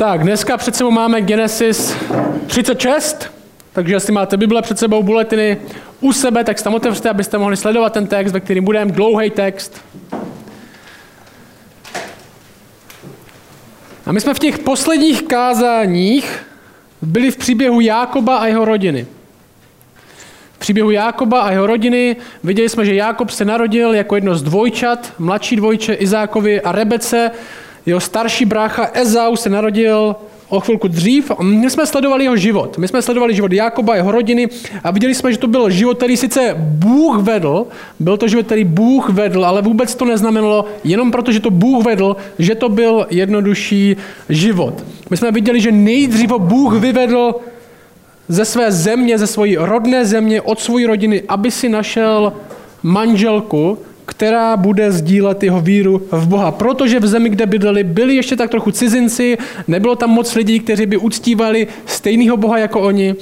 Tak, dneska před sebou máme Genesis 36, takže jestli máte Bible před sebou, buletiny u sebe, tak tam otevřte, abyste mohli sledovat ten text, ve kterým budeme, dlouhý text. A my jsme v těch posledních kázáních byli v příběhu Jákoba a jeho rodiny. V příběhu Jákoba a jeho rodiny viděli jsme, že Jákob se narodil jako jedno z dvojčat, mladší dvojče Izákovi a Rebece, jeho starší brácha Ezau se narodil o chvilku dřív. My jsme sledovali jeho život. My jsme sledovali život Jakoba, jeho rodiny a viděli jsme, že to byl život, který sice Bůh vedl, byl to život, který Bůh vedl, ale vůbec to neznamenalo jenom proto, že to Bůh vedl, že to byl jednodušší život. My jsme viděli, že nejdříve Bůh vyvedl ze své země, ze své rodné země, od své rodiny, aby si našel manželku, která bude sdílet jeho víru v Boha. Protože v zemi, kde bydleli, byli ještě tak trochu cizinci, nebylo tam moc lidí, kteří by uctívali stejného Boha jako oni.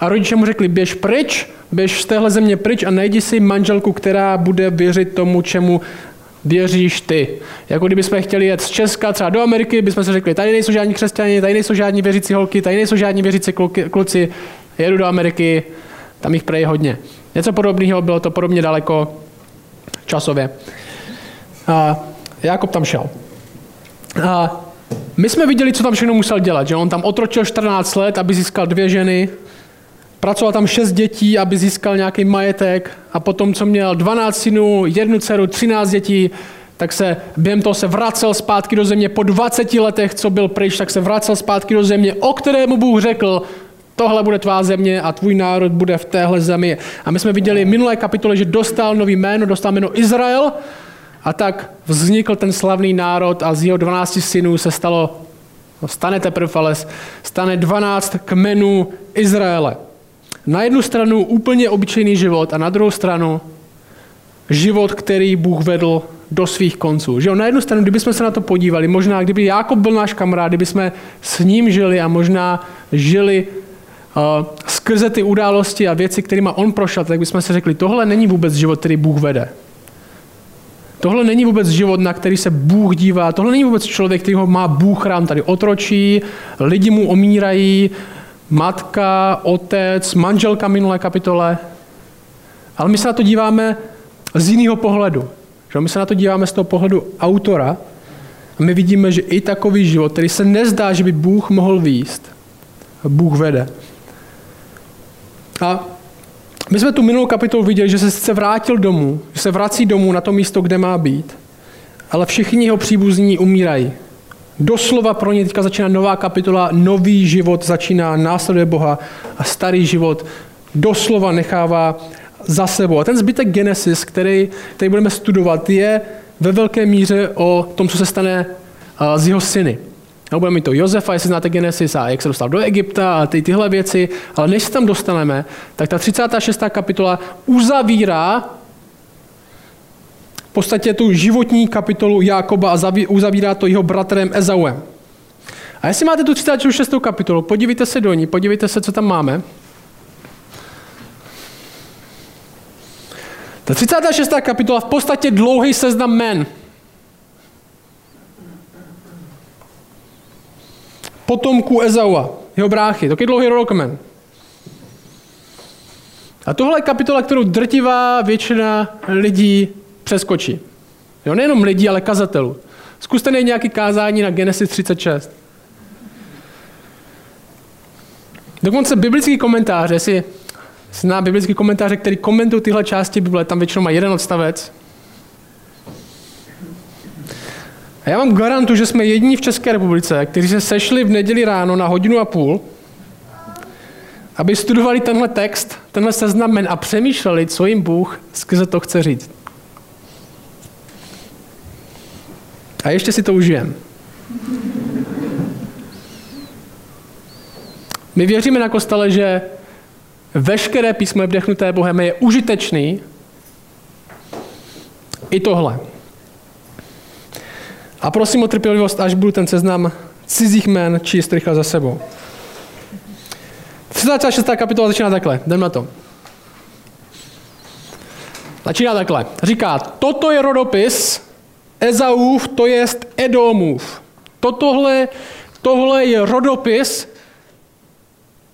A rodiče mu řekli, běž pryč, běž z téhle země pryč a najdi si manželku, která bude věřit tomu, čemu věříš ty. Jako kdybychom chtěli jet z Česka třeba do Ameriky, bychom si řekli, tady nejsou žádní křesťané, tady nejsou žádní věřící holky, tady nejsou žádní věřící kluci, jedu do Ameriky, tam jich prej hodně. Něco podobného, bylo to podobně daleko, časově. A Jakob tam šel. A my jsme viděli, co tam všechno musel dělat, že on tam otročil 14 let, aby získal dvě ženy, pracoval tam 6 dětí, aby získal nějaký majetek a potom, co měl 12 synů, jednu dceru, 13 dětí, tak se během toho se vracel zpátky do země. Po 20 letech, co byl pryč, tak se vracel zpátky do země, o kterému Bůh řekl, tohle bude tvá země a tvůj národ bude v téhle zemi. A my jsme viděli v minulé kapitole, že dostal nový jméno, dostal jméno Izrael a tak vznikl ten slavný národ a z jeho 12 synů se stalo, no stane teprve ale stane 12 kmenů Izraele. Na jednu stranu úplně obyčejný život a na druhou stranu život, který Bůh vedl do svých konců. Že jo? Na jednu stranu, kdybychom se na to podívali, možná kdyby Jákob byl náš kamarád, kdybychom s ním žili a možná žili skrze ty události a věci, kterými on prošel, tak bychom si řekli, tohle není vůbec život, který Bůh vede. Tohle není vůbec život, na který se Bůh dívá. Tohle není vůbec člověk, který ho má Bůh rám tady otročí, lidi mu omírají, matka, otec, manželka minulé kapitole. Ale my se na to díváme z jiného pohledu. Že? My se na to díváme z toho pohledu autora a my vidíme, že i takový život, který se nezdá, že by Bůh mohl výst, Bůh vede. A my jsme tu minulou kapitolu viděli, že se sice vrátil domů, že se vrací domů na to místo, kde má být, ale všichni jeho příbuzní umírají. Doslova pro ně teďka začíná nová kapitola, nový život začíná, následuje Boha a starý život doslova nechává za sebou. A ten zbytek Genesis, který, který budeme studovat, je ve velké míře o tom, co se stane z jeho syny. A budeme mít to Josefa, jestli znáte Genesis a jak se dostal do Egypta a ty, tyhle věci. Ale než se tam dostaneme, tak ta 36. kapitola uzavírá v podstatě tu životní kapitolu Jákoba a uzavírá to jeho bratrem Ezauem. A jestli máte tu 36. kapitolu, podívejte se do ní, podívejte se, co tam máme. Ta 36. kapitola v podstatě dlouhý seznam men. Potomků Ezaua, jeho bráchy. To je dlouhý rodokmen. A tohle je kapitola, kterou drtivá většina lidí přeskočí. Jo, nejenom lidí, ale kazatelů. Zkuste nejít nějaký kázání na Genesis 36. Dokonce biblický komentáře, si zná biblický komentáře, který komentují tyhle části Bible, tam většinou má jeden odstavec, A já vám garantuju, že jsme jediní v České republice, kteří se sešli v neděli ráno na hodinu a půl, aby studovali tenhle text, tenhle seznam a přemýšleli, co jim Bůh skrze to chce říct. A ještě si to užijeme. My věříme na kostele, že veškeré písmo je vdechnuté Bohem je užitečný i tohle. A prosím o trpělivost, až budu ten seznam cizích jmen číst rychle za sebou. 36. kapitola začíná takhle. Jdeme na to. Začíná takhle. Říká, toto je rodopis Ezaův, to jest Edomův. Totohle, tohle je rodopis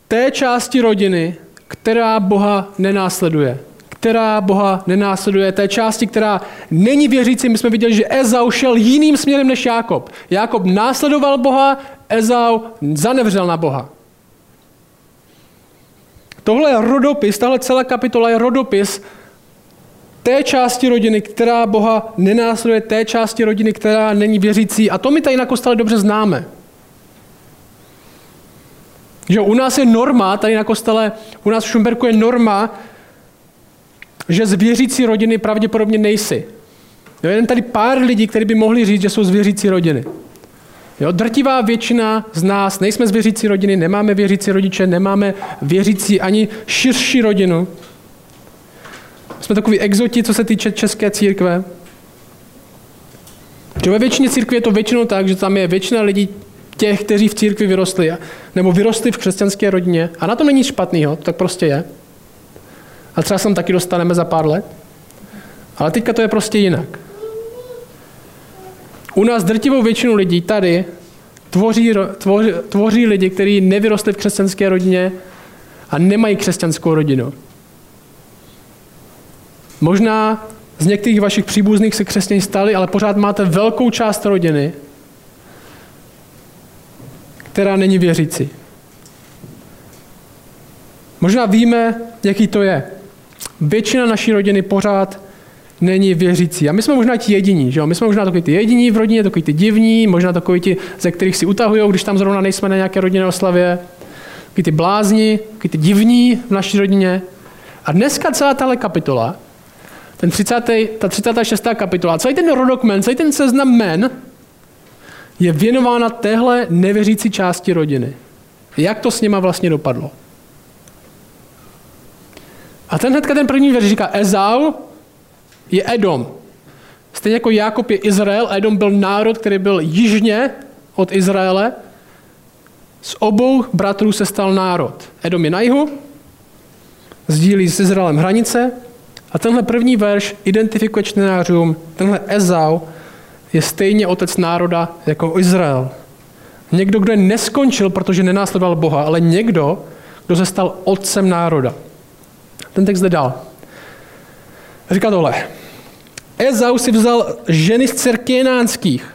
té části rodiny, která Boha nenásleduje. Která Boha nenásleduje, té části, která není věřící. My jsme viděli, že Ezau šel jiným směrem než Jákob. Jákob následoval Boha, Ezau zanevřel na Boha. Tohle je rodopis, tahle celá kapitola je rodopis té části rodiny, která Boha nenásleduje, té části rodiny, která není věřící. A to my tady na kostele dobře známe. Že u nás je norma, tady na kostele, u nás v Šumberku je norma, že z věřící rodiny pravděpodobně nejsi. Jo, jen tady pár lidí, kteří by mohli říct, že jsou z věřící rodiny. Jo, drtivá většina z nás nejsme z věřící rodiny, nemáme věřící rodiče, nemáme věřící ani širší rodinu. Jsme takový exoti, co se týče české církve. Že ve většině církve je to většinou tak, že tam je většina lidí těch, kteří v církvi vyrostli, nebo vyrostli v křesťanské rodině. A na to není špatného, tak prostě je. A třeba se tam taky dostaneme za pár let. Ale teďka to je prostě jinak. U nás drtivou většinu lidí tady tvoří, tvoří, tvoří lidi, kteří nevyrostli v křesťanské rodině a nemají křesťanskou rodinu. Možná z některých vašich příbuzných se křesťaní stali, ale pořád máte velkou část rodiny, která není věřící. Možná víme, jaký to je. Většina naší rodiny pořád není věřící. A my jsme možná ti jediní, že jo? My jsme možná takový ty jediní v rodině, takový ty divní, možná takový ti, ze kterých si utahují, když tam zrovna nejsme na nějaké rodinné oslavě. Takový ty blázni, takový ty divní v naší rodině. A dneska celá tahle kapitola, ten 30, ta 36. kapitola, celý ten rodokmen, celý ten seznam men je věnována téhle nevěřící části rodiny. Jak to s nima vlastně dopadlo? A ten hnedka ten první verš říká, Ezau je Edom. Stejně jako Jakob je Izrael, Edom byl národ, který byl jižně od Izraele. Z obou bratrů se stal národ. Edom je na jihu, sdílí s Izraelem hranice a tenhle první verš identifikuje čtenářům, tenhle Ezau je stejně otec národa jako Izrael. Někdo, kdo je neskončil, protože nenásledoval Boha, ale někdo, kdo se stal otcem národa. Ten text jde dál. Říká tohle. Ezau si vzal ženy z dcer kénánských.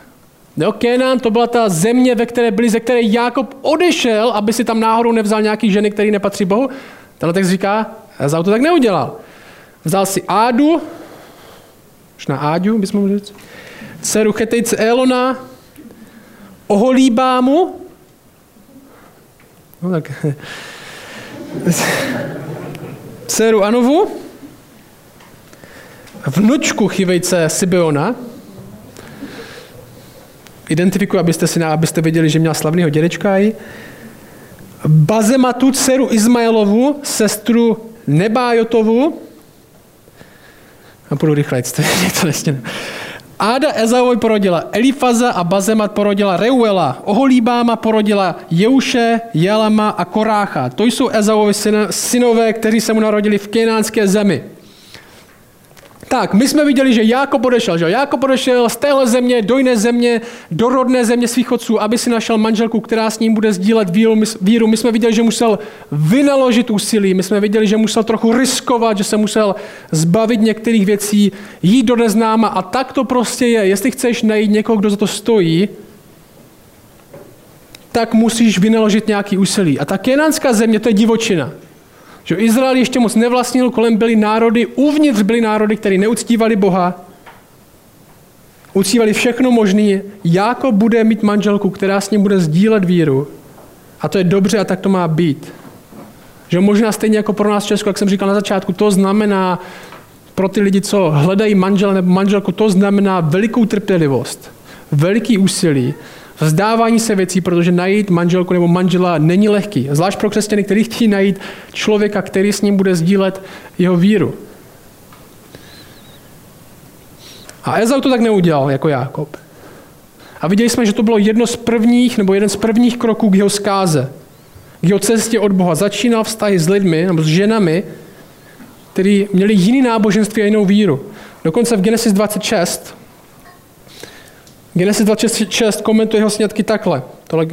Jo, Kénán to byla ta země, ve které byli, ze které Jákob odešel, aby si tam náhodou nevzal nějaký ženy, který nepatří Bohu. Tenhle text říká, Ezau to tak neudělal. Vzal si Ádu, na Áďu, bychom mohli říct, dceru Chetejce Elona, Oholíbámu, no tak, dceru Anovu, vnučku chivejce Sibeona, identifikuji, abyste, si, abyste věděli, že měla slavného dědečka i, Bazematu, dceru Izmaelovu, sestru Nebájotovu, a půjdu rychle, to nestěne. Áda Ezauoj porodila Elifaza a Bazemat porodila Reuela. Oholíbáma porodila Jeuše, Jalama a Korácha. To jsou Ezauovi synové, kteří se mu narodili v kenánské zemi. Tak, my jsme viděli, že Jákob odešel, že Jákob odešel z téhle země do jiné země, do rodné země svých otců, aby si našel manželku, která s ním bude sdílet víru. My, víru. my jsme viděli, že musel vynaložit úsilí, my jsme viděli, že musel trochu riskovat, že se musel zbavit některých věcí, jít do neznáma a tak to prostě je. Jestli chceš najít někoho, kdo za to stojí, tak musíš vynaložit nějaký úsilí. A ta kenánská země, to je divočina. Že Izrael ještě moc nevlastnil, kolem byly národy, uvnitř byly národy, které neuctívali Boha, uctívali všechno možné. Jákob bude mít manželku, která s ním bude sdílet víru. A to je dobře a tak to má být. Že možná stejně jako pro nás v Česku, jak jsem říkal na začátku, to znamená pro ty lidi, co hledají manžel nebo manželku, to znamená velikou trpělivost, veliký úsilí, vzdávání se věcí, protože najít manželku nebo manžela není lehký. Zvlášť pro křesťany, kteří chtějí najít člověka, který s ním bude sdílet jeho víru. A Ezau to tak neudělal jako Jákob. A viděli jsme, že to bylo jedno z prvních, nebo jeden z prvních kroků k jeho zkáze. K jeho cestě od Boha. Začínal vztahy s lidmi, nebo s ženami, kteří měli jiný náboženství a jinou víru. Dokonce v Genesis 26, Genesis 26 komentuje jeho snědky takhle. Tohle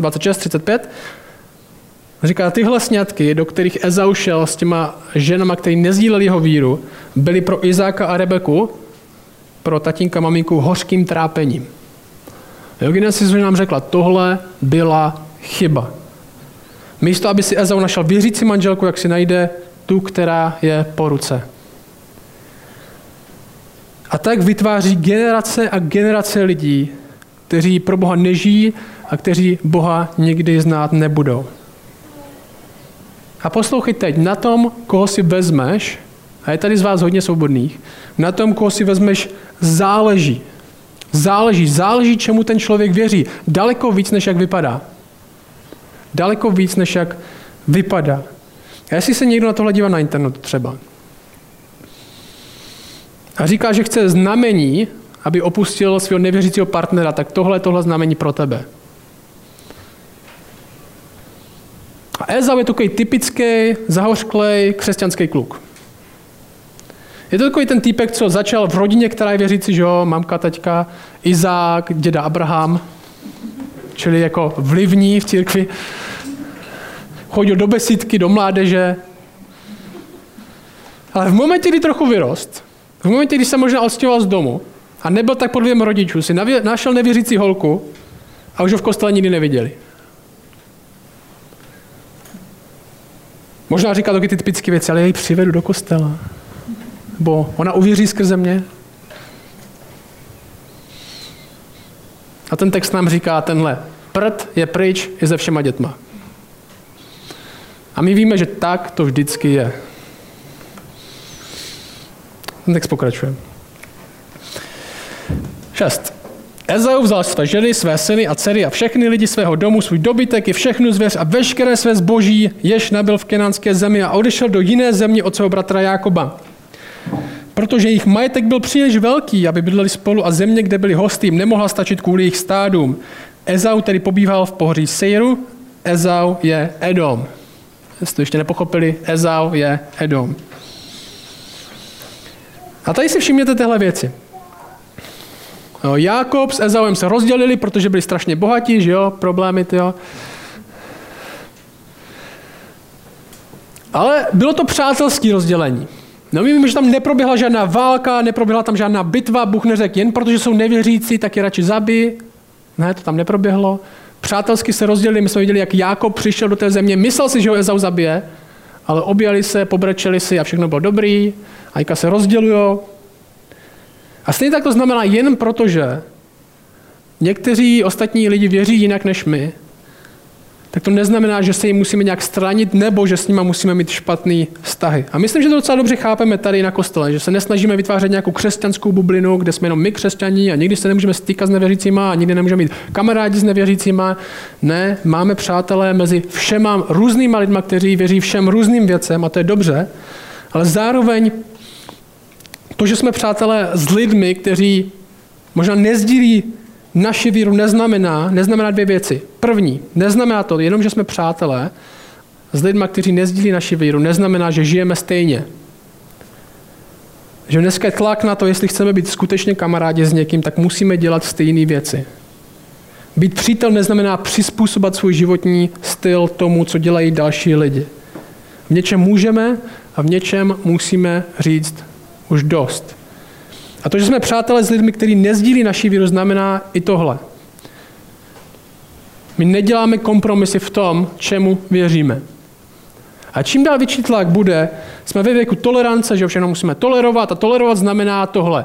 26-35, říká, tyhle sňatky, do kterých Ezau šel s těma ženama, který nezdíleli jeho víru, byly pro Izáka a Rebeku, pro tatínka maminku, hořkým trápením. Jo, Genesis nám řekla, tohle byla chyba. Místo, aby si Ezau našel věřící manželku, jak si najde tu, která je po ruce. A tak vytváří generace a generace lidí, kteří pro Boha nežijí a kteří Boha nikdy znát nebudou. A poslouchej teď, na tom, koho si vezmeš, a je tady z vás hodně svobodných, na tom, koho si vezmeš, záleží. Záleží, záleží, čemu ten člověk věří. Daleko víc, než jak vypadá. Daleko víc, než jak vypadá. A jestli se někdo na tohle dívá na internetu třeba a říká, že chce znamení, aby opustil svého nevěřícího partnera, tak tohle je tohle znamení pro tebe. A Ezau je takový typický, zahořklej křesťanský kluk. Je to takový ten týpek, co začal v rodině, která je věřící, že jo, mamka, taťka, Izák, děda Abraham, čili jako vlivní v církvi. Chodil do besídky, do mládeže. Ale v momentě, kdy trochu vyrost, v momentě, kdy se možná odstěhoval z domu a nebyl tak pod vlivem rodičů, si našel nevěřící holku a už ho v kostele nikdy neviděli. Možná říká taky ty typické věci, ale já ji přivedu do kostela. Bo ona uvěří skrze mě. A ten text nám říká tenhle. Prd je pryč i se všema dětma. A my víme, že tak to vždycky je. Text pokračuje. 6. Ezau vzal své ženy, své syny a dcery a všechny lidi svého domu, svůj dobytek i všechnu zvěř a veškeré své zboží, jež nabil v kenánské zemi a odešel do jiné země od svého bratra Jákoba. Protože jejich majetek byl příliš velký, aby bydleli spolu a země, kde byli hosty, jim nemohla stačit kvůli jejich stádům. Ezau tedy pobýval v pohoří Seiru, Ezau je Edom. Jestli to ještě nepochopili, Ezau je Edom. A tady si všimněte tyhle věci. Jakob s Ezauem se rozdělili, protože byli strašně bohatí, že jo, problémy, jo. Ale bylo to přátelské rozdělení. No my víme, že tam neproběhla žádná válka, neproběhla tam žádná bitva, Bůh neřekl, jen protože jsou nevěřící, tak je radši zabij. Ne, to tam neproběhlo. Přátelsky se rozdělili, my jsme viděli, jak Jákob přišel do té země, myslel si, že ho Ezau zabije, ale objali se, pobrečeli si a všechno bylo dobrý. A se rozdělují. A stejně tak to znamená jen proto, že někteří ostatní lidi věří jinak než my, tak to neznamená, že se jim musíme nějak stranit nebo že s nimi musíme mít špatný vztahy. A myslím, že to docela dobře chápeme tady na kostele, že se nesnažíme vytvářet nějakou křesťanskou bublinu, kde jsme jenom my křesťaní a nikdy se nemůžeme stýkat s nevěřícíma a nikdy nemůžeme mít kamarádi s nevěřícíma. Ne, máme přátelé mezi všema různýma lidma, kteří věří všem různým věcem a to je dobře, ale zároveň to, že jsme přátelé s lidmi, kteří možná nezdílí naši víru, neznamená, neznamená dvě věci. První, neznamená to jenom, že jsme přátelé s lidmi, kteří nezdílí naši víru, neznamená, že žijeme stejně. Že dneska je tlak na to, jestli chceme být skutečně kamarádi s někým, tak musíme dělat stejné věci. Být přítel neznamená přizpůsobit svůj životní styl tomu, co dělají další lidi. V něčem můžeme a v něčem musíme říct už dost. A to, že jsme přátelé s lidmi, kteří nezdílí naši víru, znamená i tohle. My neděláme kompromisy v tom, čemu věříme. A čím dál větší tlak bude, jsme ve věku tolerance, že všechno musíme tolerovat a tolerovat znamená tohle.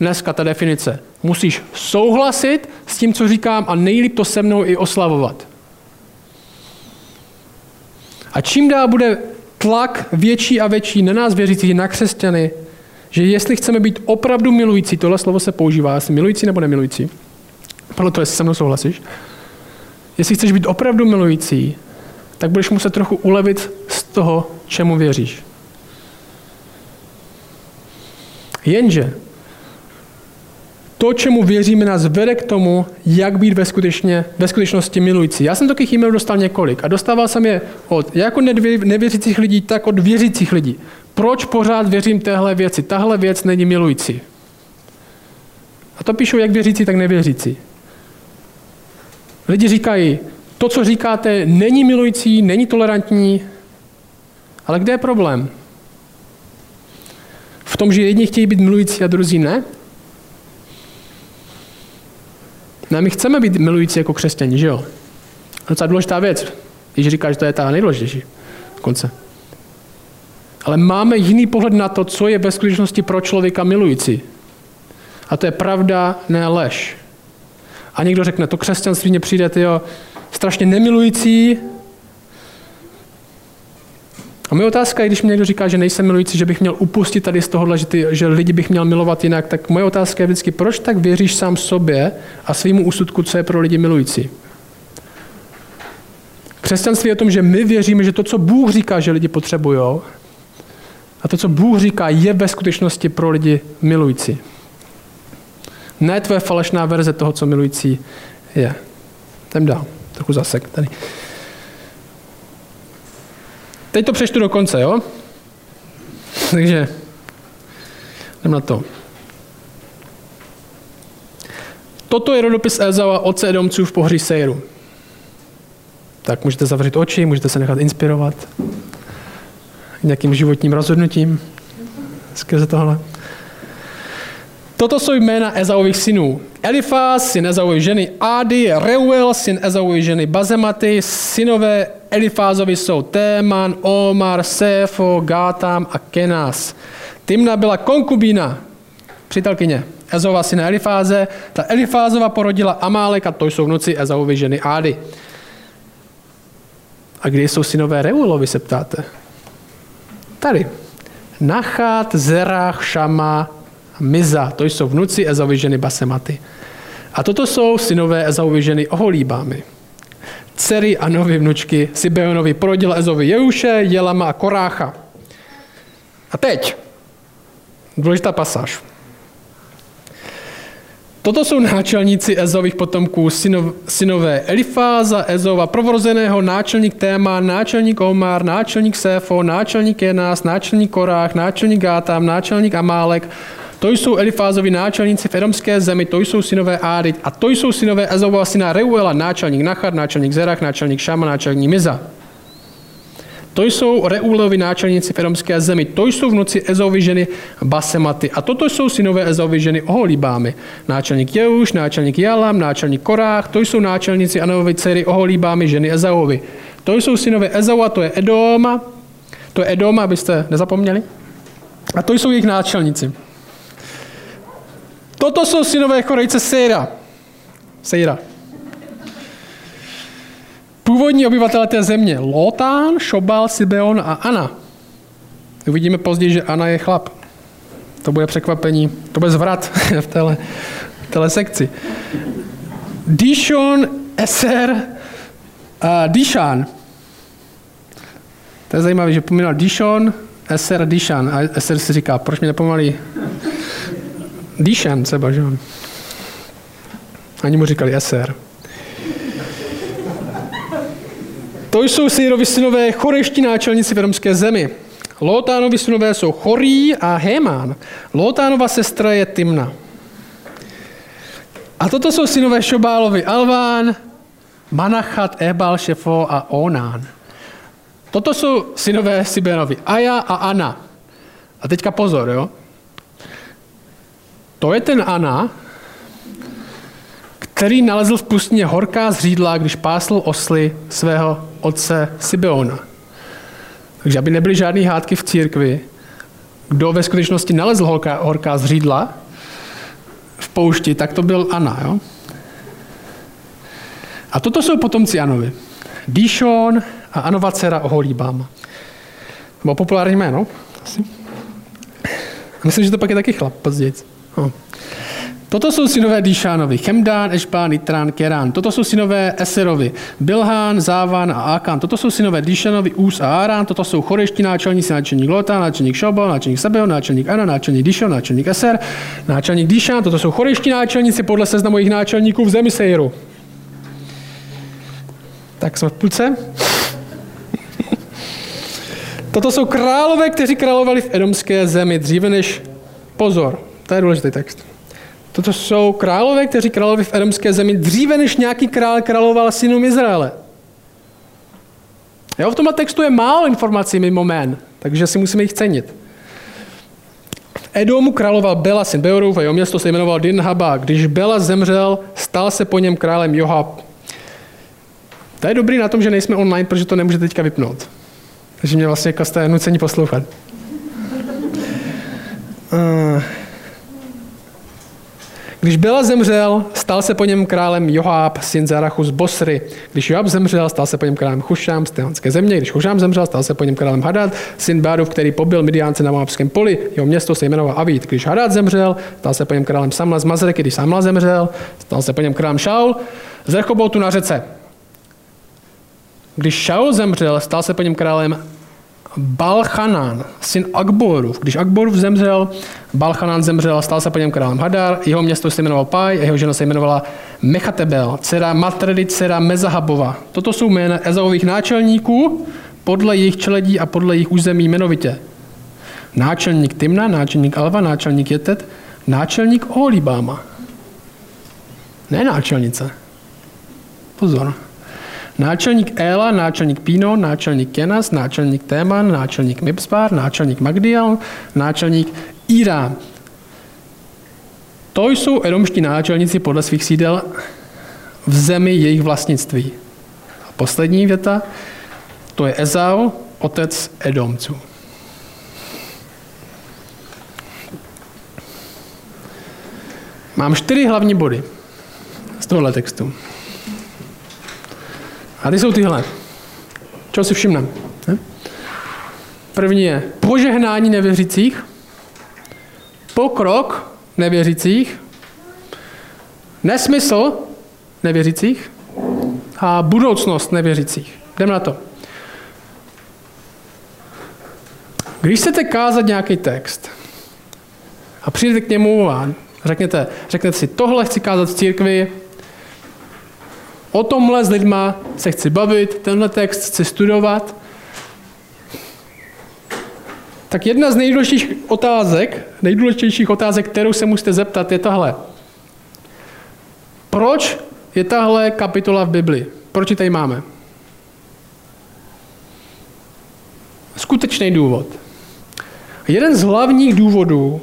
Dneska ta definice. Musíš souhlasit s tím, co říkám a nejlíp to se mnou i oslavovat. A čím dál bude tlak větší a větší na nás věřící, na křesťany, že jestli chceme být opravdu milující, tohle slovo se používá, jestli milující nebo nemilující, podle toho, jestli se mnou souhlasíš, jestli chceš být opravdu milující, tak budeš muset trochu ulevit z toho, čemu věříš. Jenže to, čemu věříme, nás vede k tomu, jak být ve, skutečně, ve skutečnosti milující. Já jsem takových e-mailů dostal několik a dostával jsem je od jako nevěřících lidí, tak od věřících lidí. Proč pořád věřím téhle věci? Tahle věc není milující. A to píšou jak věřící, tak nevěřící. Lidi říkají, To, co říkáte, není milující, není tolerantní, ale kde je problém? V tom, že jedni chtějí být milující a druzí ne? Ne, my chceme být milující jako křesťani, že jo? Docela důležitá věc. Když říká, že to je ta nejdůležitější konce. Ale máme jiný pohled na to, co je ve skutečnosti pro člověka milující. A to je pravda, ne lež. A někdo řekne, to křesťanství mě přijde tyjo, strašně nemilující. A moje otázka je, když mi někdo říká, že nejsem milující, že bych měl upustit tady z tohohle, že, ty, že lidi bych měl milovat jinak, tak moje otázka je vždycky, proč tak věříš sám sobě a svýmu úsudku, co je pro lidi milující? Křesťanství je o tom, že my věříme, že to, co Bůh říká, že lidi potřebují, a to, co Bůh říká, je ve skutečnosti pro lidi milující. Ne tvoje falešná verze toho, co milující je. Jdem dál. Trochu zasek tady. Teď to přečtu do konce, jo? Takže jdem na to. Toto je rodopis Ezaua, otce Edomců v pohří Sejru. Tak můžete zavřít oči, můžete se nechat inspirovat nějakým životním rozhodnutím skrze tohle. Toto jsou jména Ezaových synů. Elifaz, syn Ezaovy ženy Ady, Reuel, syn Ezaovy ženy Bazematy, synové Elifázovi jsou Téman, Omar, Sefo, Gátam a Kenas. Timna byla konkubína, přítelkyně Ezova syna Elifáze. Ta Elifázova porodila Amálek a to jsou vnuci Ezaovy ženy Ády. A kde jsou synové Reuelovi, se ptáte? Tady. Nachát, Zerach, Šama, Miza, to jsou vnuci Ezavy ženy Basematy. A toto jsou synové Ezavy ženy Oholíbámy. Dcery a nové vnučky Sibeonovi porodila Ezovi Jeuše, Jelama a Korácha. A teď, důležitá pasáž. Toto jsou náčelníci Ezových potomků, synov, synové Elifáza, Ezova, provrozeného, náčelník Téma, náčelník Omar, náčelník Sefo, náčelník Jenás, náčelník Korách, náčelník Gátam, náčelník Amálek, to jsou Elifázovi náčelníci v Edomské zemi, to jsou synové Ády a to jsou synové Ezova syna Reuela, náčelník Nachar, náčelník Zerach, náčelník Šama, náčelník Miza. To jsou Reulovi náčelníci v Edomské zemi, to jsou vnuci Ezovy ženy Basematy. A toto jsou synové Ezovy ženy Oholíbámy. Náčelník Jeuš, náčelník Jalam, náčelník Korách, to jsou náčelníci Anovi dcery Oholíbámy, ženy Ezaovi. To jsou synové Ezaua, to je Edoma, to je Edoma, abyste nezapomněli. A to jsou jejich náčelníci. Toto jsou synové Korejce Sejra. Sejra. Původní obyvatele té země. Lotán, Šobal, Sibeon a Ana. Uvidíme později, že Ana je chlap. To bude překvapení, to bude zvrat v téhle, v téhle sekci. Dishon, Eser a Dishan. To je zajímavé, že pomínal Dishon, Eser Dishan. A Eser si říká, proč mi nepomalí Dishan třeba, že Ani mu říkali Eser. To jsou Sejrovi synové chorešti náčelníci v romské zemi. Lotánovi synové jsou Chorí a Hémán. Lotánova sestra je Timna. A toto jsou synové Šobálovi Alván, Manachat, Ebal, Šefo a Onán. Toto jsou synové Sibenovi Aja a Ana. A teďka pozor, jo. To je ten Ana, který nalezl v pustině horká zřídla, když pásl osly svého otce Sibeona. Takže aby nebyly žádné hádky v církvi, kdo ve skutečnosti nalezl horká, horká zřídla v poušti, tak to byl Ana. Jo? A toto jsou potomci Anovi. Dishon a Anova dcera Oholíbám. Bylo populární jméno? Asi. Myslím, že to pak je taky chlap později. No. Toto jsou synové Díšánovi, Chemdán, Ešbán, Nitrán, Kerán. Toto jsou synové Eserovi, Bilhán, Závan a Akán. Toto jsou synové Díšanovi, Ús a Arán. Toto jsou chorešti náčelníci, náčelník Lota, náčelník Šobal, náčelník Sabeo, náčelník Ana, náčelník Díšan, náčelník Eser, náčelník Díšan. Toto jsou chorešti náčelníci podle seznamu jejich náčelníků v zemi Sejru. Tak jsme v půlce. Toto jsou králové, kteří královali v edomské zemi dříve než... Pozor, to je důležitý text. Toto jsou králové, kteří královali v Edomské zemi dříve, než nějaký král královal synům Izraele. Jo, v tomhle textu je málo informací mimo jmén, takže si musíme jich cenit. V Edomu královal Bela, syn Beorův a jeho město se jmenoval Dinhaba. Když Bela zemřel, stal se po něm králem Johab. To je dobrý na tom, že nejsme online, protože to nemůžete teďka vypnout. Takže mě vlastně jako jste nuceni poslouchat. Uh. Když Bela zemřel, stal se po něm králem Joháb, syn Zarachu z Bosry. Když Joáb zemřel, stal se po něm králem Chušám z Tehanské země. Když Chušám zemřel, stal se po něm králem Hadad, syn Bádův, který pobil Midiánce na Moabském poli. Jeho město se jmenovalo Avít. Když Hadad zemřel, stal se po něm králem Samla z Mazreky. Když Samla zemřel, stal se po něm králem Šaul z Rechobotu na řece. Když Šaul zemřel, stal se po něm králem Balchanán, syn Akborův. Když Akborův zemřel, Balchanán zemřel, stal se po něm králem Hadar, jeho město se jmenovalo Paj, jeho žena se jmenovala Mechatebel, dcera Matredy, dcera Mezahabova. Toto jsou jména Ezaových náčelníků podle jejich čeledí a podle jejich území jmenovitě. Náčelník Timna, náčelník Alva, náčelník Jetet, náčelník Oholibáma. Ne náčelnice. Pozor. Náčelník Éla, náčelník Pino, náčelník Kenas, náčelník Téman, náčelník Mipspar, náčelník Magdial, náčelník Írám. To jsou edomští náčelníci podle svých sídel v zemi jejich vlastnictví. A poslední věta, to je Ezau, otec Edomců. Mám čtyři hlavní body z tohohle textu. A ty jsou tyhle. Čeho si všimneme? První je požehnání nevěřících, pokrok nevěřících, nesmysl nevěřících a budoucnost nevěřících. Jdeme na to. Když chcete kázat nějaký text a přijdete k němu a řeknete, řeknete si, tohle chci kázat v církvi, O tomhle s lidma se chci bavit, tenhle text chci studovat. Tak jedna z nejdůležitějších otázek, nejdůležitějších otázek, kterou se musíte zeptat, je tahle. Proč je tahle kapitola v Bibli? Proč ji tady máme? Skutečný důvod. Jeden z hlavních důvodů,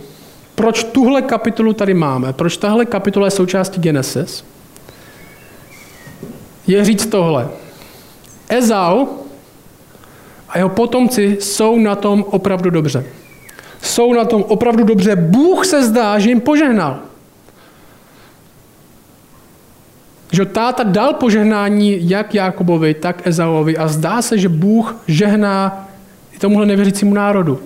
proč tuhle kapitolu tady máme, proč tahle kapitola je součástí Genesis, je říct tohle. Ezau a jeho potomci jsou na tom opravdu dobře. Jsou na tom opravdu dobře. Bůh se zdá, že jim požehnal. Že táta dal požehnání jak Jakobovi, tak Ezauovi a zdá se, že Bůh žehná i tomuhle nevěřícímu národu.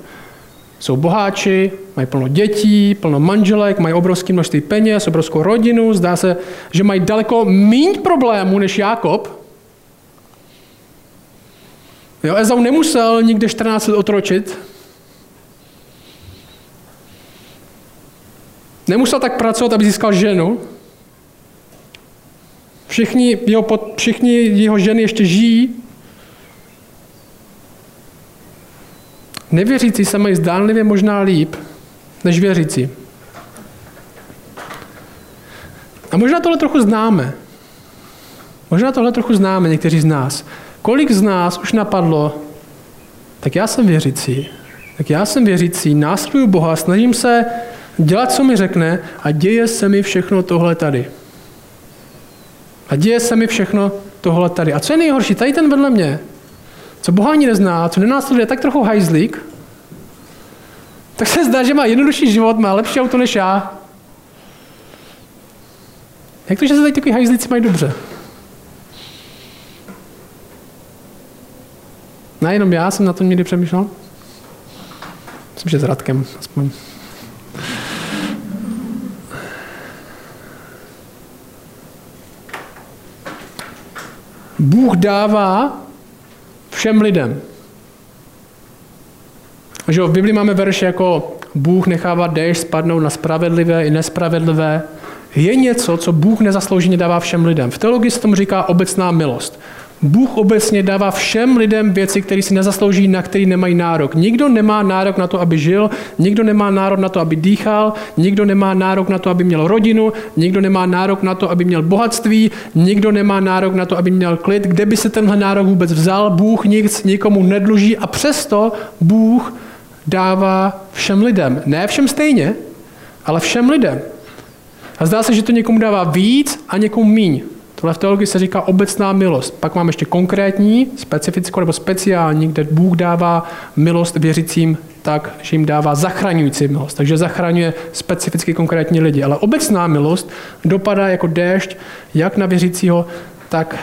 Jsou boháči, mají plno dětí, plno manželek, mají obrovské množství peněz, obrovskou rodinu, zdá se, že mají daleko méně problémů než Jakob. Jo, Ezau nemusel nikde 14 let otročit. Nemusel tak pracovat, aby získal ženu. Všichni jeho, všichni jeho ženy ještě žijí, Nevěřící se mají zdánlivě možná líp než věřící. A možná tohle trochu známe. Možná tohle trochu známe někteří z nás. Kolik z nás už napadlo, tak já jsem věřící, tak já jsem věřící, následuju Boha, snažím se dělat, co mi řekne a děje se mi všechno tohle tady. A děje se mi všechno tohle tady. A co je nejhorší? Tady ten vedle mě co Boha ani nezná, co nenásleduje tak trochu hajzlík, tak se zdá, že má jednodušší život, má lepší auto než já. Jak to, že se tady takový hajzlíci mají dobře? Nejenom já jsem na to někdy přemýšlel. Myslím, že s Radkem aspoň. Bůh dává všem lidem. Že v Biblii máme verše jako Bůh nechává déšť spadnout na spravedlivé i nespravedlivé. Je něco, co Bůh nezaslouženě dává všem lidem. V teologii se tomu říká obecná milost. Bůh obecně dává všem lidem věci, které si nezaslouží, na které nemají nárok. Nikdo nemá nárok na to, aby žil, nikdo nemá nárok na to, aby dýchal, nikdo nemá nárok na to, aby měl rodinu, nikdo nemá nárok na to, aby měl bohatství, nikdo nemá nárok na to, aby měl klid. Kde by se tenhle nárok vůbec vzal? Bůh nic nikomu nedluží a přesto Bůh dává všem lidem. Ne všem stejně, ale všem lidem. A zdá se, že to někomu dává víc a někomu míň. Tohle v teologii se říká obecná milost. Pak mám ještě konkrétní, specifickou nebo speciální, kde Bůh dává milost věřícím tak, že jim dává zachraňující milost. Takže zachraňuje specificky konkrétní lidi. Ale obecná milost dopadá jako déšť jak na věřícího, tak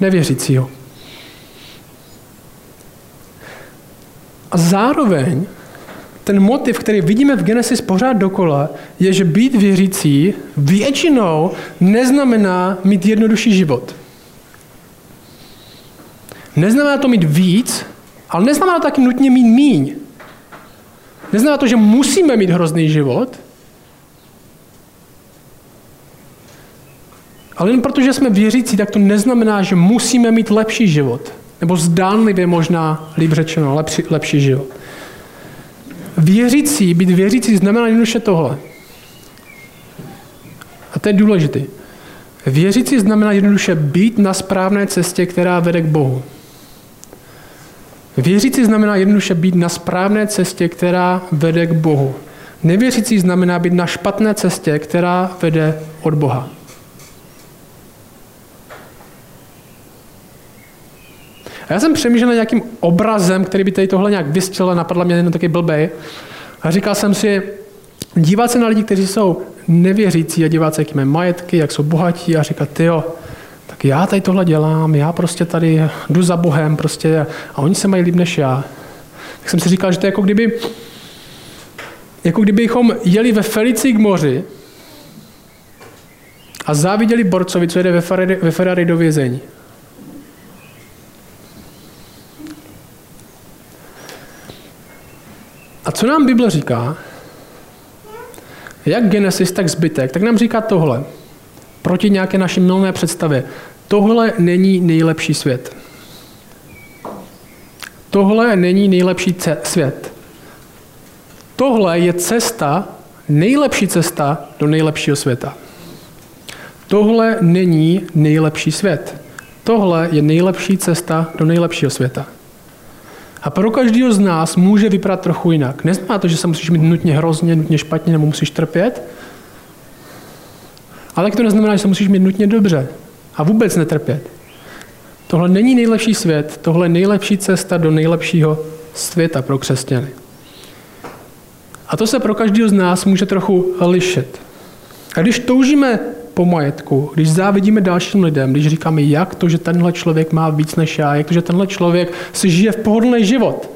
nevěřícího. A zároveň ten motiv, který vidíme v Genesis pořád dokola, je, že být věřící většinou neznamená mít jednodušší život. Neznamená to mít víc, ale neznamená to taky nutně mít míň. Neznamená to, že musíme mít hrozný život, ale jen protože jsme věřící, tak to neznamená, že musíme mít lepší život. Nebo zdánlivě možná, líp řečeno, lepší, lepší život. Věřící, být věřící znamená jednoduše tohle. A to je důležité. Věřící znamená jednoduše být na správné cestě, která vede k Bohu. Věřící znamená jednoduše být na správné cestě, která vede k Bohu. Nevěřící znamená být na špatné cestě, která vede od Boha. A já jsem přemýšlel nad nějakým obrazem, který by tady tohle nějak vystil a napadla mě jenom taky blbej. A říkal jsem si, dívat se na lidi, kteří jsou nevěřící a dívat se, jaký mají majetky, jak jsou bohatí a říkat, ty jo, tak já tady tohle dělám, já prostě tady jdu za Bohem prostě a oni se mají líp než já. Tak jsem si říkal, že to je jako kdyby, jako kdybychom jeli ve Felici k moři a záviděli borcovi, co jede ve Ferrari, ve Ferrari do vězení. A co nám Bible říká? Jak Genesis, tak zbytek, tak nám říká tohle. Proti nějaké naší milné představě. Tohle není nejlepší svět. Tohle není nejlepší svět. Tohle je cesta, nejlepší cesta do nejlepšího světa. Tohle není nejlepší svět. Tohle je nejlepší cesta do nejlepšího světa. A pro každého z nás může vypadat trochu jinak. Neznamená to, že se musíš mít nutně hrozně, nutně špatně nebo musíš trpět, ale to neznamená, že se musíš mít nutně dobře a vůbec netrpět. Tohle není nejlepší svět, tohle je nejlepší cesta do nejlepšího světa pro křesťany. A to se pro každého z nás může trochu lišit. A když toužíme po majetku, když závidíme dalším lidem, když říkáme, jak to, že tenhle člověk má víc než já, jak to, že tenhle člověk si žije v pohodlný život.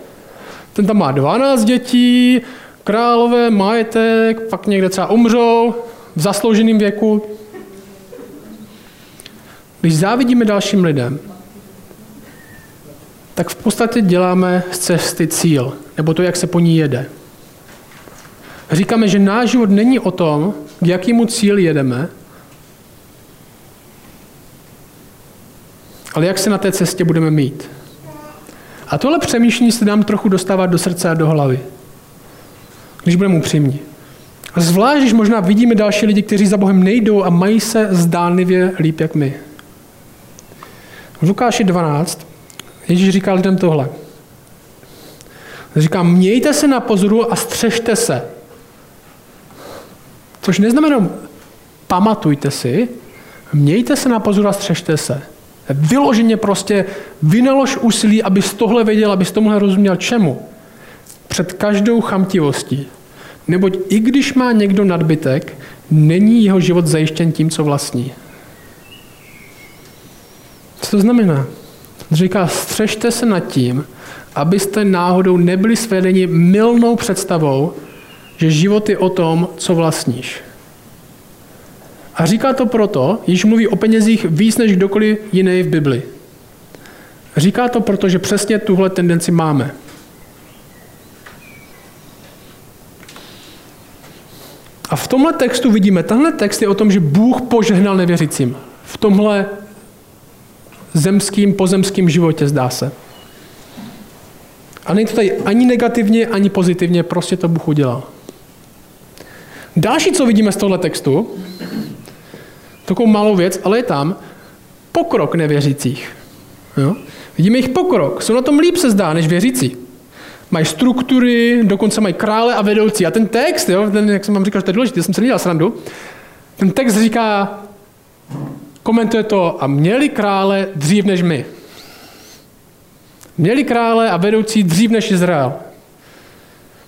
Ten tam má 12 dětí, králové, majetek, pak někde třeba umřou v zaslouženém věku. Když závidíme dalším lidem, tak v podstatě děláme z cesty cíl, nebo to, jak se po ní jede. Říkáme, že náš život není o tom, k jakému cíli jedeme, ale jak se na té cestě budeme mít. A tohle přemýšlení se dám trochu dostávat do srdce a do hlavy, když budeme upřímní. A zvlášť, když možná vidíme další lidi, kteří za Bohem nejdou a mají se zdánlivě líp jak my. V Lukáši 12 Ježíš říká lidem tohle. Říká, mějte se na pozoru a střežte se. Což neznamená, pamatujte si, mějte se na pozoru a střežte se. Vyloženě prostě vynalož úsilí, abys tohle věděl, abys tomuhle rozuměl čemu. Před každou chamtivostí. Neboť i když má někdo nadbytek, není jeho život zajištěn tím, co vlastní. Co to znamená? Říká, střežte se nad tím, abyste náhodou nebyli svedeni milnou představou, že život je o tom, co vlastníš. A říká to proto, již mluví o penězích víc než kdokoliv jiný v Bibli. Říká to proto, že přesně tuhle tendenci máme. A v tomhle textu vidíme, tenhle text je o tom, že Bůh požehnal nevěřícím. V tomhle zemským, pozemským životě, zdá se. A není to tady ani negativně, ani pozitivně, prostě to Bůh udělal. Další, co vidíme z tohle textu, takovou malou věc, ale je tam pokrok nevěřících. Jo? Vidíme jich pokrok. Jsou na tom líp se zdá, než věřící. Mají struktury, dokonce mají krále a vedoucí. A ten text, jo, ten, jak jsem vám říkal, že to je důležité, jsem se nedělal srandu, ten text říká, komentuje to, a měli krále dřív než my. Měli krále a vedoucí dřív než Izrael.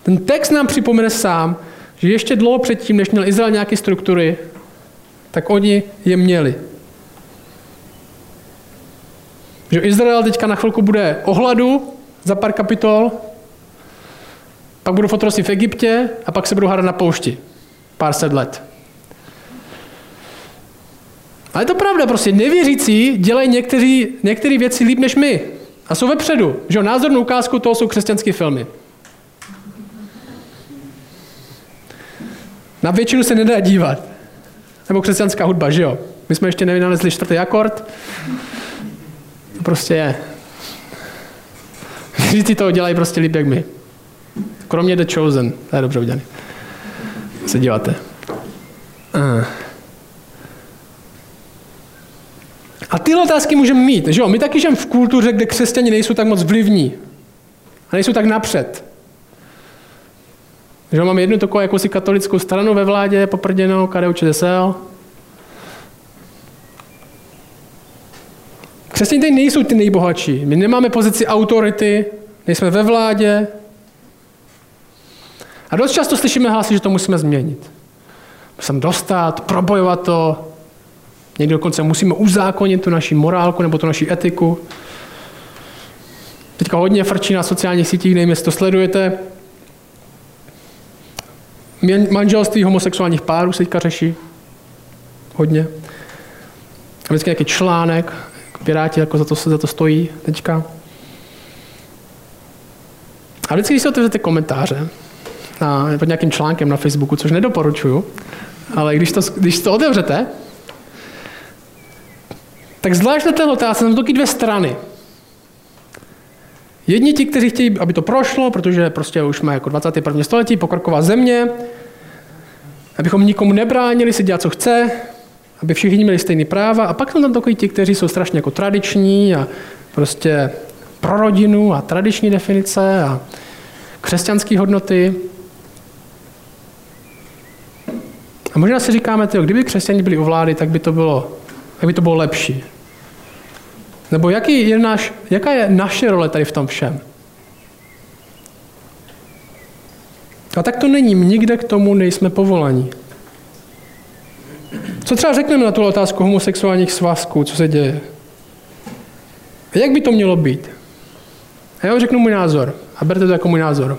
Ten text nám připomene sám, že ještě dlouho předtím, než měl Izrael nějaké struktury, tak oni je měli. Že Izrael teďka na chvilku bude ohladu za pár kapitol, pak budou fotrosy v Egyptě a pak se budou hádat na poušti. Pár set let. Ale je to pravda, prostě nevěřící dělají někteří, některé věci líp než my. A jsou vepředu. Že názornou ukázku toho jsou křesťanské filmy. Na většinu se nedá dívat. Nebo křesťanská hudba, že jo? My jsme ještě nevynalezli čtvrtý akord. To prostě je. Věřící toho dělají prostě líp jak my. Kromě The Chosen. To je dobře udělané. Se díváte. A tyhle otázky můžeme mít. Že jo? My taky žijeme v kultuře, kde křesťani nejsou tak moc vlivní. A nejsou tak napřed. Že jo? Máme jednu takovou jakousi katolickou stranu ve vládě, poprděnou, KDU ČSL. Křesťané tady nejsou ty nejbohatší. My nemáme pozici autority, nejsme ve vládě. A dost často slyšíme hlasy, že to musíme změnit. Musíme dostat, probojovat to, Někdy dokonce musíme uzákonit tu naši morálku nebo tu naši etiku. Teďka hodně frčí na sociálních sítích, nevím, jestli to sledujete. Manželství homosexuálních párů se teďka řeší. Hodně. A vždycky nějaký článek, Piráti jako za to, za to stojí teďka. A vždycky, když si otevřete komentáře na, pod nějakým článkem na Facebooku, což nedoporučuju, ale když to, když to otevřete, tak zvlášť na téhle otázce jsou taky dvě strany. Jedni ti, kteří chtějí, aby to prošlo, protože prostě už jsme jako 21. století, pokroková země, abychom nikomu nebránili si dělat, co chce, aby všichni měli stejné práva. A pak jsou tam takový ti, kteří jsou strašně jako tradiční a prostě pro rodinu a tradiční definice a křesťanské hodnoty. A možná si říkáme, tyjo, kdyby křesťani byli u vlády, tak by to bylo, tak by to bylo lepší. Nebo jaký je naš, jaká je naše role tady v tom všem? A tak to není, nikde k tomu nejsme povolaní. Co třeba řekneme na tu otázku homosexuálních svazků, co se děje? A jak by to mělo být? A já vám řeknu můj názor a berte to jako můj názor.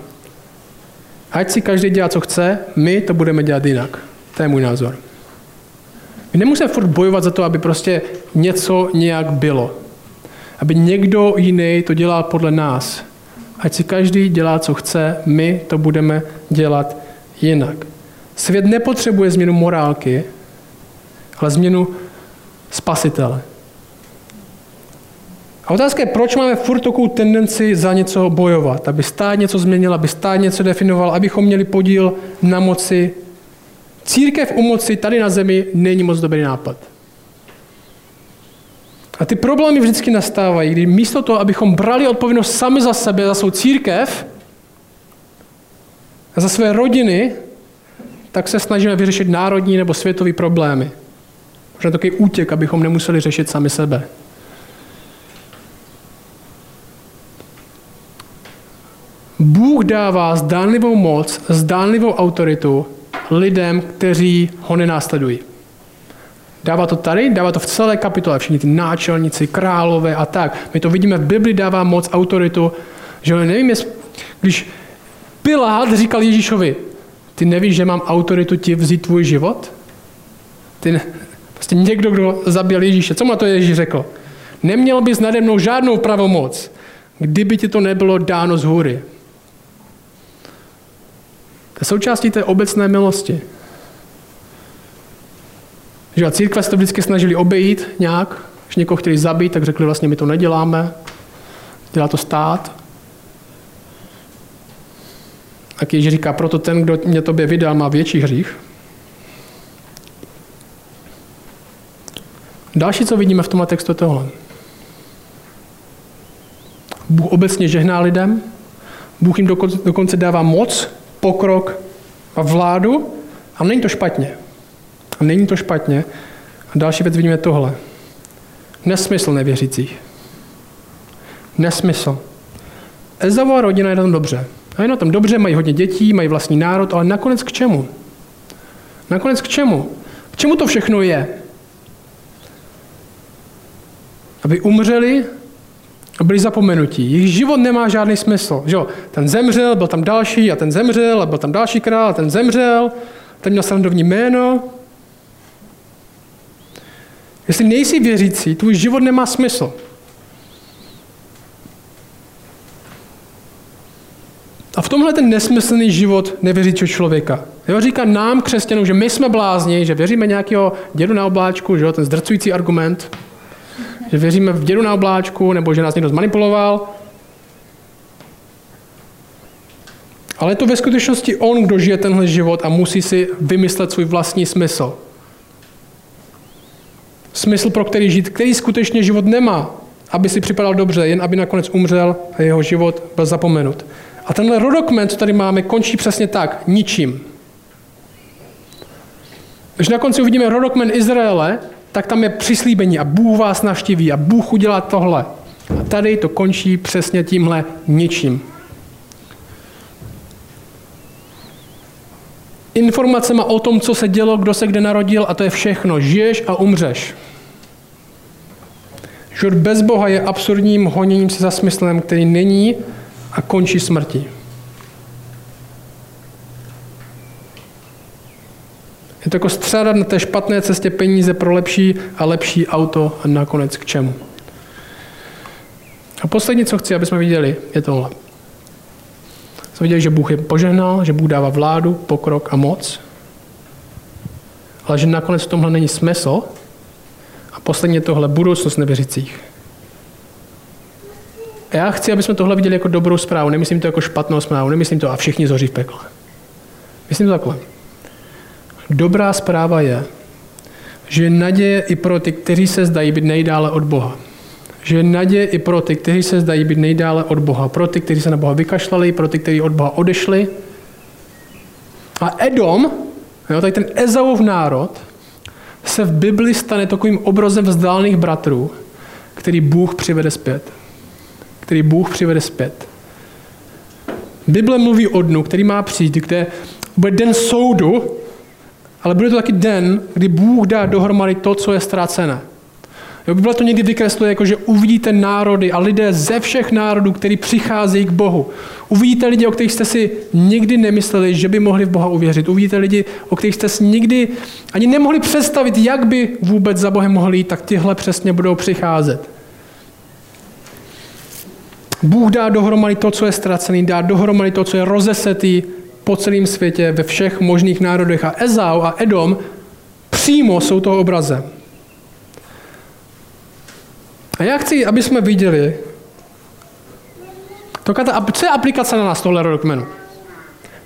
Ať si každý dělá, co chce, my to budeme dělat jinak. To je můj názor. My nemusíme furt bojovat za to, aby prostě něco nějak bylo aby někdo jiný to dělal podle nás. Ať si každý dělá, co chce, my to budeme dělat jinak. Svět nepotřebuje změnu morálky, ale změnu spasitele. A otázka je, proč máme furt takovou tendenci za něco bojovat, aby stát něco změnil, aby stát něco definoval, abychom měli podíl na moci. Církev u moci tady na zemi není moc dobrý nápad. A ty problémy vždycky nastávají, kdy místo toho, abychom brali odpovědnost sami za sebe, za svou církev a za své rodiny, tak se snažíme vyřešit národní nebo světové problémy. Možná takový útěk, abychom nemuseli řešit sami sebe. Bůh dává zdánlivou moc, zdánlivou autoritu lidem, kteří ho nenásledují. Dává to tady, dává to v celé kapitole, všichni ty náčelníci, králové a tak. My to vidíme v Bibli, dává moc, autoritu, že nevím, jestli, když Pilát říkal Ježíšovi, ty nevíš, že mám autoritu ti vzít tvůj život? Ty ne, prostě někdo, kdo zabil Ježíše. Co mu to Ježíš řekl? Neměl bys nade mnou žádnou pravomoc, kdyby ti to nebylo dáno z hůry. To je součástí té obecné milosti. Že a církve se to vždycky snažili obejít nějak, Když někoho chtěli zabít, tak řekli vlastně my to neděláme, dělá to stát. A když říká, proto ten, kdo mě tobě vydal, má větší hřích. Další, co vidíme v tomhle textu, je tohle. Bůh obecně žehná lidem, Bůh jim dokonce dává moc, pokrok a vládu a není to špatně. A není to špatně. A další věc vidíme tohle. Nesmysl nevěřících. Nesmysl. Ezavova rodina je tom dobře. A je tom dobře, mají hodně dětí, mají vlastní národ, ale nakonec k čemu? Nakonec k čemu? K čemu to všechno je? Aby umřeli a byli zapomenutí. Jejich život nemá žádný smysl. Že? Ten zemřel, byl tam další a ten zemřel a byl tam další král a ten zemřel. Ten měl srandovní jméno. Jestli nejsi věřící, tvůj život nemá smysl. A v tomhle ten nesmyslný život nevěřícího člověka. Jo, říká nám, křesťanům, že my jsme blázni, že věříme nějakého dědu na obláčku, že jo, ten zdrcující argument, že věříme v dědu na obláčku, nebo že nás někdo zmanipuloval. Ale je to ve skutečnosti on, kdo žije tenhle život a musí si vymyslet svůj vlastní smysl. Smysl, pro který žít, který skutečně život nemá, aby si připadal dobře, jen aby nakonec umřel a jeho život byl zapomenut. A tenhle rodokmen, co tady máme, končí přesně tak, ničím. Když na konci uvidíme rodokmen Izraele, tak tam je přislíbení a Bůh vás navštíví a Bůh udělá tohle. A tady to končí přesně tímhle ničím. Informacema o tom, co se dělo, kdo se kde narodil a to je všechno. Žiješ a umřeš. Život bez Boha je absurdním honěním se za smyslem, který není a končí smrtí. Je to jako střádat na té špatné cestě peníze pro lepší a lepší auto a nakonec k čemu. A poslední, co chci, aby jsme viděli, je tohle. Jsme viděli, že Bůh je požehnal, že Bůh dává vládu, pokrok a moc, ale že nakonec v tomhle není smysl. A posledně tohle budoucnost nevěřících. Já chci, aby jsme tohle viděli jako dobrou zprávu. Nemyslím to jako špatnou zprávu, nemyslím to a všichni zoří v pekle. Myslím to takhle. Dobrá zpráva je, že je naděje i pro ty, kteří se zdají být nejdále od Boha. Že je naděje i pro ty, kteří se zdají být nejdále od Boha. Pro ty, kteří se na Boha vykašlali, pro ty, kteří od Boha odešli. A Edom, jo, tady ten Ezaův národ, se v Bibli stane takovým obrazem vzdálených bratrů, který Bůh přivede zpět. Který Bůh přivede zpět. Bible mluví o dnu, který má přijít, kde bude den soudu, ale bude to taky den, kdy Bůh dá dohromady to, co je ztracené. Bible to někdy vykresluje, jako že uvidíte národy a lidé ze všech národů, kteří přicházejí k Bohu. Uvidíte lidi, o kterých jste si nikdy nemysleli, že by mohli v Boha uvěřit. Uvidíte lidi, o kterých jste si nikdy ani nemohli představit, jak by vůbec za Bohem mohli jít, tak tyhle přesně budou přicházet. Bůh dá dohromady to, co je ztracený, dá dohromady to, co je rozesetý, po celém světě, ve všech možných národech. A Ezau a Edom přímo jsou toho obrazem. A já chci, aby jsme viděli, to, co je aplikace na nás tohle rodokmenu?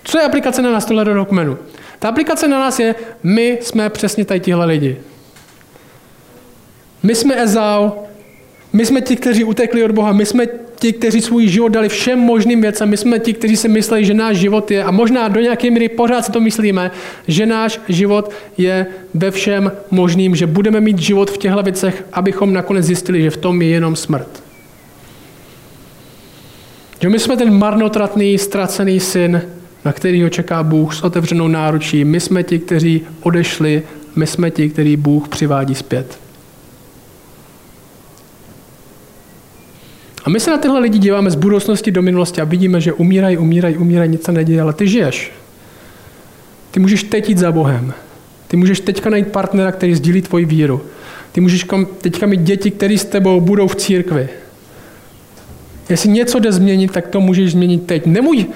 Co je aplikace na nás tohle rodokmenu? Ta aplikace na nás je, my jsme přesně tady tihle lidi. My jsme Ezau, my jsme ti, kteří utekli od Boha, my jsme ti, kteří svůj život dali všem možným věcem, my jsme ti, kteří si mysleli, že náš život je, a možná do nějaké míry pořád si to myslíme, že náš život je ve všem možným, že budeme mít život v těchto věcech, abychom nakonec zjistili, že v tom je jenom smrt. Že my jsme ten marnotratný, ztracený syn, na který ho čeká Bůh s otevřenou náručí. My jsme ti, kteří odešli, my jsme ti, který Bůh přivádí zpět. A my se na tyhle lidi díváme z budoucnosti do minulosti a vidíme, že umírají, umírají, umírají, nic se neděje, ale ty žiješ. Ty můžeš teď jít za Bohem. Ty můžeš teďka najít partnera, který sdílí tvoji víru. Ty můžeš teďka mít děti, které s tebou budou v církvi. Jestli něco jde změnit, tak to můžeš změnit teď. Nemůj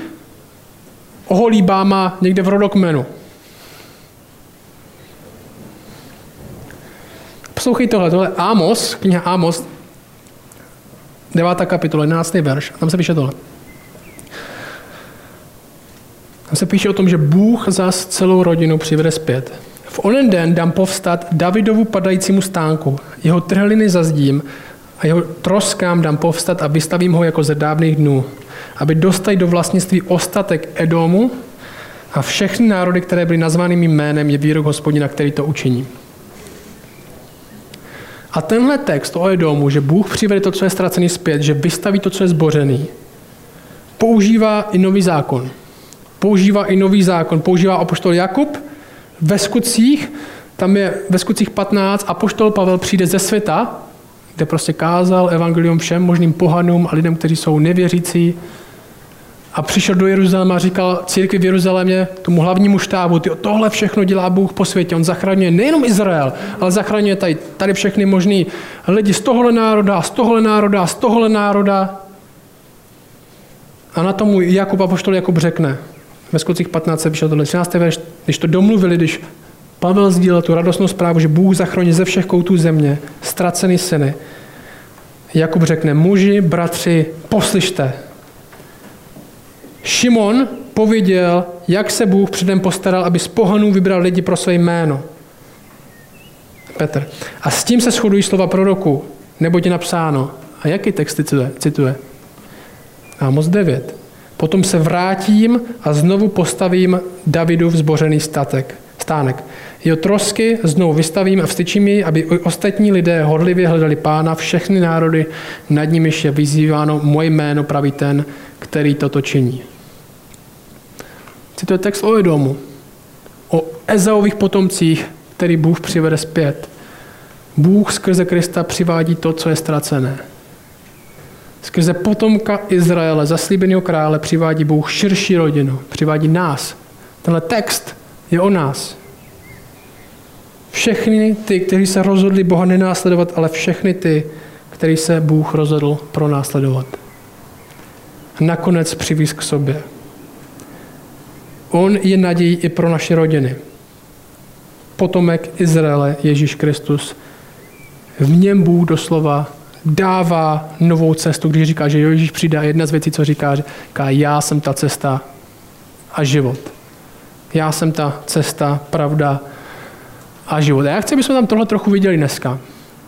oholí báma někde v rodokmenu. poslouchej tohle, tohle Amos, kniha Amos, 9. kapitola, 11. verš, a tam se píše tohle. Tam se píše o tom, že Bůh zas celou rodinu přivede zpět. V onen den dám povstat Davidovu padajícímu stánku, jeho trhliny zazdím a jeho troskám dám povstat a vystavím ho jako ze dávných dnů, aby dostali do vlastnictví ostatek Edomu a všechny národy, které byly nazvány mým jménem, je výrok hospodina, který to učiní. A tenhle text o Edomu, že Bůh přivede to, co je ztracený zpět, že vystaví to, co je zbořený, používá i nový zákon. Používá i nový zákon. Používá apoštol Jakub ve skutcích, tam je ve skutcích 15, apoštol Pavel přijde ze světa, kde prostě kázal evangelium všem možným pohanům a lidem, kteří jsou nevěřící. A přišel do Jeruzaléma a říkal církvi v Jeruzalémě, tomu hlavnímu štábu, ty tohle všechno dělá Bůh po světě. On zachraňuje nejenom Izrael, ale zachraňuje tady, tady všechny možný lidi z tohohle národa, z tohohle národa, z tohohle národa. A na tomu Jakub Apoštol Jakub řekne, ve skutcích 15 se vyšel tohle 13. verš, když to domluvili, když Pavel sdílel tu radostnou zprávu, že Bůh zachrání ze všech koutů země ztracený syny. Jakub řekne, muži, bratři, poslyšte. Šimon pověděl, jak se Bůh předem postaral, aby z pohanů vybral lidi pro své jméno. Petr. A s tím se shodují slova proroku, nebo je napsáno. A jaký text cituje? Amos 9. Potom se vrátím a znovu postavím Davidův zbořený statek stánek. Jeho trosky znovu vystavím a vstyčím jej, aby ostatní lidé hodlivě hledali pána, všechny národy, nad nimiž je vyzýváno moje jméno, praví ten, který toto činí. Cituje text o Edomu, o Ezaových potomcích, který Bůh přivede zpět. Bůh skrze Krista přivádí to, co je ztracené. Skrze potomka Izraele, zaslíbeného krále, přivádí Bůh širší rodinu, přivádí nás. Tenhle text je o nás. Všechny ty, kteří se rozhodli Boha nenásledovat, ale všechny ty, který se Bůh rozhodl pro následovat. Nakonec přivíz k sobě. On je nadějí i pro naše rodiny. Potomek Izraele, Ježíš Kristus. V něm Bůh doslova dává novou cestu, když říká, že Ježíš přijde a jedna z věcí, co říká, říká, já jsem ta cesta a život. Já jsem ta cesta, pravda a život. A já chci, abychom tam tohle trochu viděli dneska.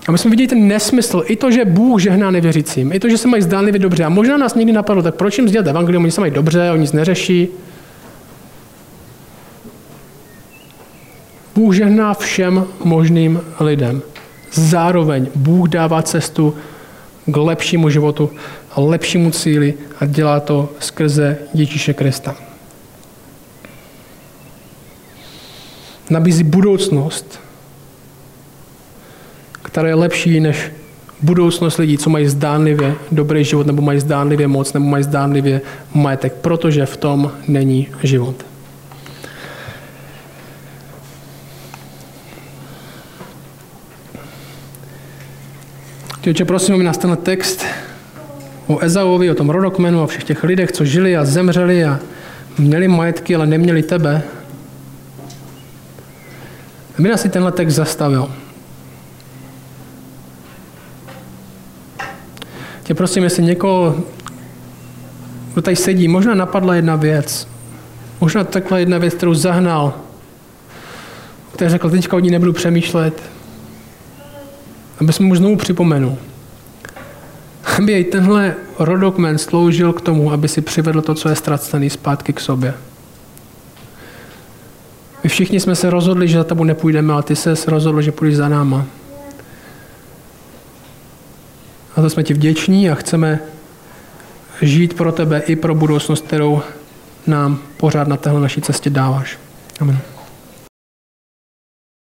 A my jsme viděli ten nesmysl, i to, že Bůh žehná nevěřícím, i to, že se mají zdánlivě dobře. A možná nás někdy napadlo, tak proč jim sdělat evangelium, oni se mají dobře, oni nic neřeší. Bůh žehná všem možným lidem. Zároveň Bůh dává cestu k lepšímu životu, lepšímu cíli a dělá to skrze Ježíše Krista. nabízí budoucnost, která je lepší než budoucnost lidí, co mají zdánlivě dobrý život, nebo mají zdánlivě moc, nebo mají zdánlivě majetek, protože v tom není život. Těče, prosím, aby nás text o Ezauovi, o tom rodokmenu a všech těch lidech, co žili a zemřeli a měli majetky, ale neměli tebe, aby nás si tenhle text zastavil. Tě prosím, jestli někoho, kdo tady sedí, možná napadla jedna věc. Možná takhle jedna věc, kterou zahnal. Který řekl, teďka o ní nebudu přemýšlet. Aby jsme mu znovu připomenul. Aby jej tenhle rodokmen sloužil k tomu, aby si přivedl to, co je ztracený, zpátky k sobě. My všichni jsme se rozhodli, že za tebou nepůjdeme, ale ty se rozhodl, že půjdeš za náma. A to jsme ti vděční a chceme žít pro tebe i pro budoucnost, kterou nám pořád na téhle naší cestě dáváš. Amen.